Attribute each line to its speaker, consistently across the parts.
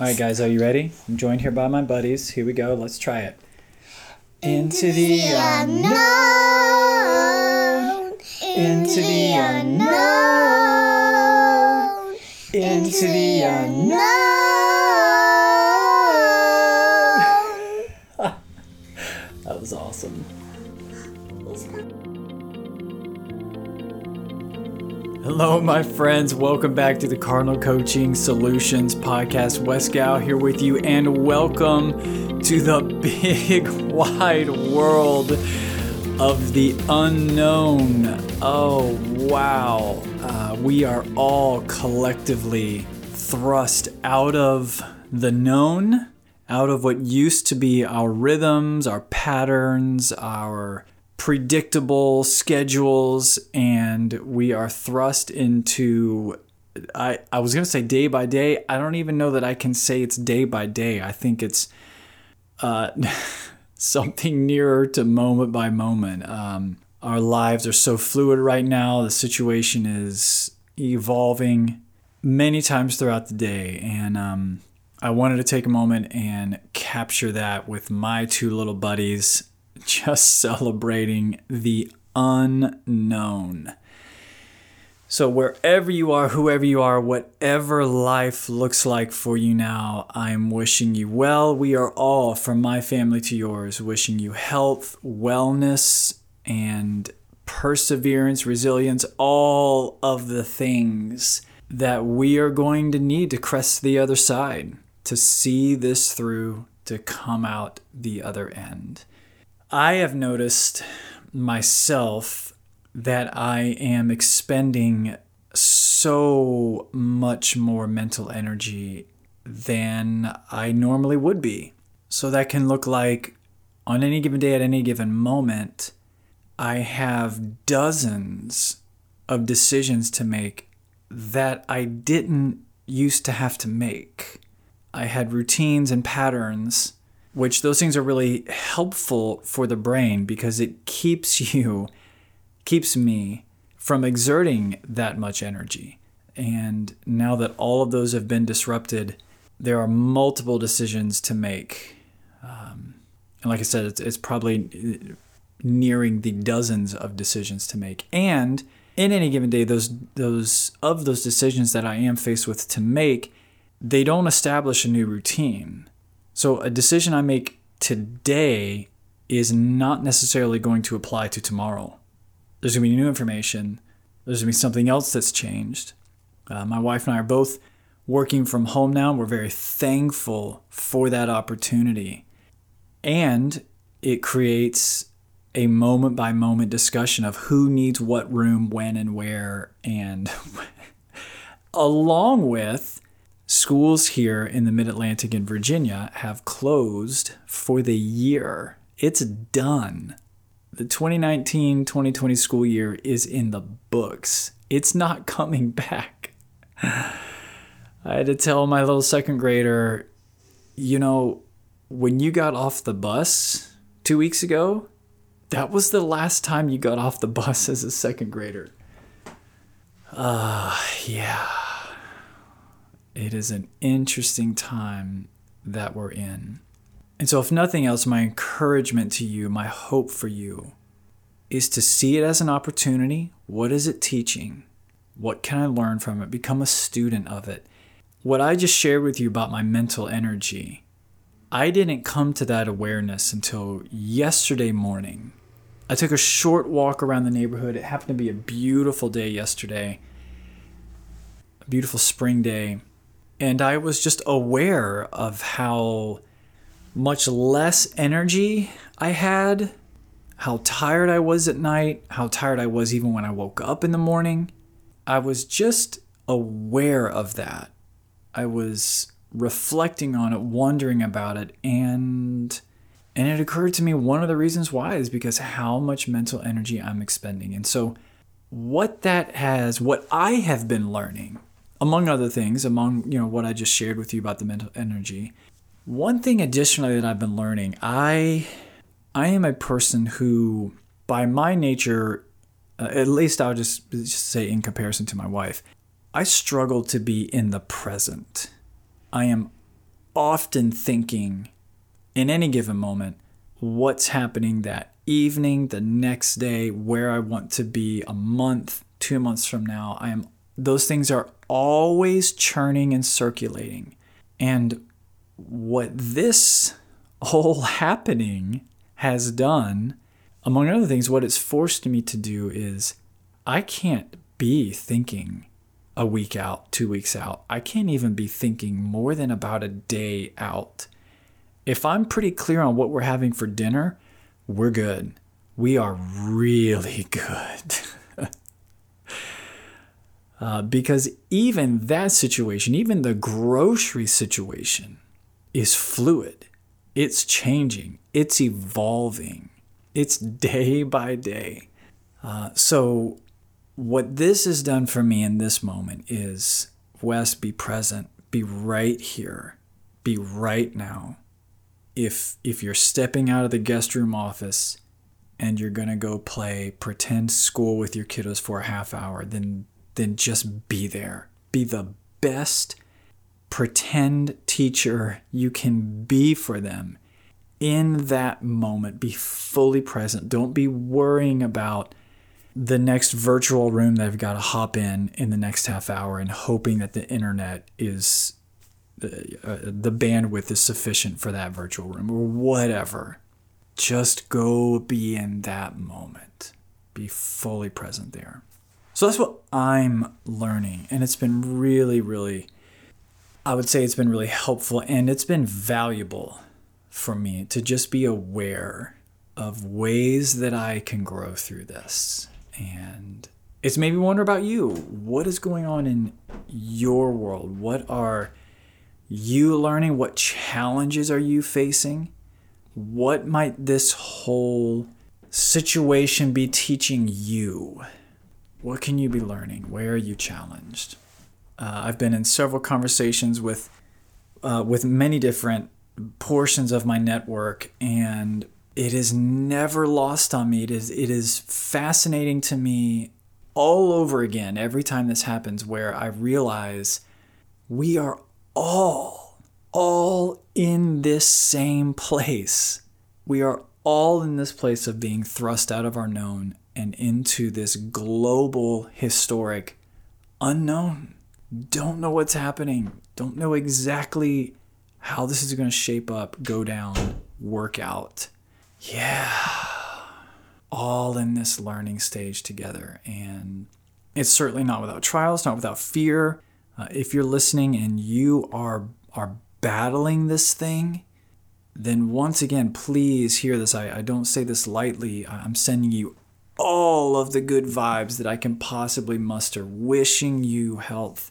Speaker 1: All right, guys, are you ready? I'm joined here by my buddies. Here we go. Let's try it. Into the unknown. Into the unknown. Into the unknown. Hello, my friends. Welcome back to the Cardinal Coaching Solutions Podcast. Wes Gow here with you, and welcome to the big, wide world of the unknown. Oh, wow. Uh, we are all collectively thrust out of the known, out of what used to be our rhythms, our patterns, our predictable schedules and we are thrust into I, I was going to say day by day. I don't even know that I can say it's day by day. I think it's uh, something nearer to moment by moment. Um, our lives are so fluid right now. The situation is evolving many times throughout the day. And um, I wanted to take a moment and capture that with my two little buddies just celebrating the unknown. So, wherever you are, whoever you are, whatever life looks like for you now, I'm wishing you well. We are all, from my family to yours, wishing you health, wellness, and perseverance, resilience, all of the things that we are going to need to crest the other side, to see this through, to come out the other end. I have noticed myself that I am expending so much more mental energy than I normally would be. So that can look like on any given day, at any given moment, I have dozens of decisions to make that I didn't used to have to make. I had routines and patterns which those things are really helpful for the brain because it keeps you, keeps me from exerting that much energy. And now that all of those have been disrupted, there are multiple decisions to make. Um, and like I said, it's, it's probably nearing the dozens of decisions to make. And in any given day, those those of those decisions that I am faced with to make, they don't establish a new routine so a decision I make today is not necessarily going to apply to tomorrow. There's going to be new information. There's going to be something else that's changed. Uh, my wife and I are both working from home now. We're very thankful for that opportunity. And it creates a moment by moment discussion of who needs what room, when, and where. And along with Schools here in the mid Atlantic and Virginia have closed for the year. It's done. The 2019 2020 school year is in the books. It's not coming back. I had to tell my little second grader, you know, when you got off the bus two weeks ago, that was the last time you got off the bus as a second grader. Uh, yeah it is an interesting time that we're in. And so, if nothing else, my encouragement to you, my hope for you, is to see it as an opportunity. What is it teaching? What can I learn from it? Become a student of it. What I just shared with you about my mental energy, I didn't come to that awareness until yesterday morning. I took a short walk around the neighborhood. It happened to be a beautiful day yesterday, a beautiful spring day. And I was just aware of how much less energy I had, how tired I was at night, how tired I was even when I woke up in the morning. I was just aware of that. I was reflecting on it, wondering about it, and and it occurred to me one of the reasons why is because how much mental energy I'm expending. And so what that has, what I have been learning among other things, among you know what I just shared with you about the mental energy. One thing additionally that I've been learning, I I am a person who by my nature uh, at least I'll just, just say in comparison to my wife, I struggle to be in the present. I am often thinking in any given moment what's happening that evening, the next day, where I want to be a month, two months from now. I am those things are always churning and circulating. And what this whole happening has done, among other things, what it's forced me to do is I can't be thinking a week out, two weeks out. I can't even be thinking more than about a day out. If I'm pretty clear on what we're having for dinner, we're good. We are really good. Uh, because even that situation, even the grocery situation, is fluid. It's changing. It's evolving. It's day by day. Uh, so what this has done for me in this moment is Wes, be present, be right here, be right now. If if you're stepping out of the guest room office and you're gonna go play pretend school with your kiddos for a half hour, then then just be there. Be the best pretend teacher you can be for them in that moment. Be fully present. Don't be worrying about the next virtual room that I've got to hop in in the next half hour and hoping that the internet is uh, uh, the bandwidth is sufficient for that virtual room or whatever. Just go be in that moment. Be fully present there. So that's what I'm learning. And it's been really, really, I would say it's been really helpful and it's been valuable for me to just be aware of ways that I can grow through this and it's made me wonder about you. What is going on in your world? What are you learning? What challenges are you facing? What might this whole situation be teaching you? What can you be learning? Where are you challenged? Uh, I've been in several conversations with uh, with many different portions of my network, and it is never lost on me. It is it is fascinating to me all over again every time this happens where I realize we are all all in this same place. We are all in this place of being thrust out of our known and into this global historic unknown. Don't know what's happening. Don't know exactly how this is going to shape up, go down, work out yeah, all in this learning stage together. And it's certainly not without trials, not without fear. Uh, if you're listening and you are are battling this thing, then once again, please hear this. I, I don't say this lightly. I'm sending you all of the good vibes that I can possibly muster, wishing you health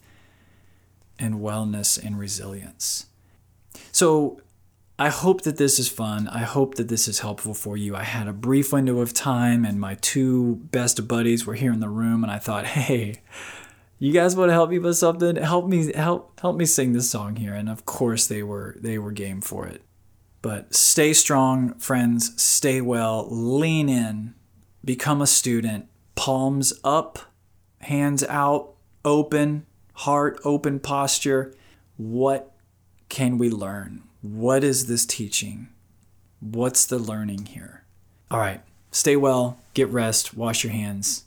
Speaker 1: and wellness and resilience. So, I hope that this is fun. I hope that this is helpful for you. I had a brief window of time, and my two best buddies were here in the room, and I thought, hey, you guys want to help me with something? Help me help help me sing this song here. And of course, they were they were game for it. But stay strong, friends. Stay well. Lean in. Become a student. Palms up, hands out, open, heart open posture. What can we learn? What is this teaching? What's the learning here? All right, stay well, get rest, wash your hands.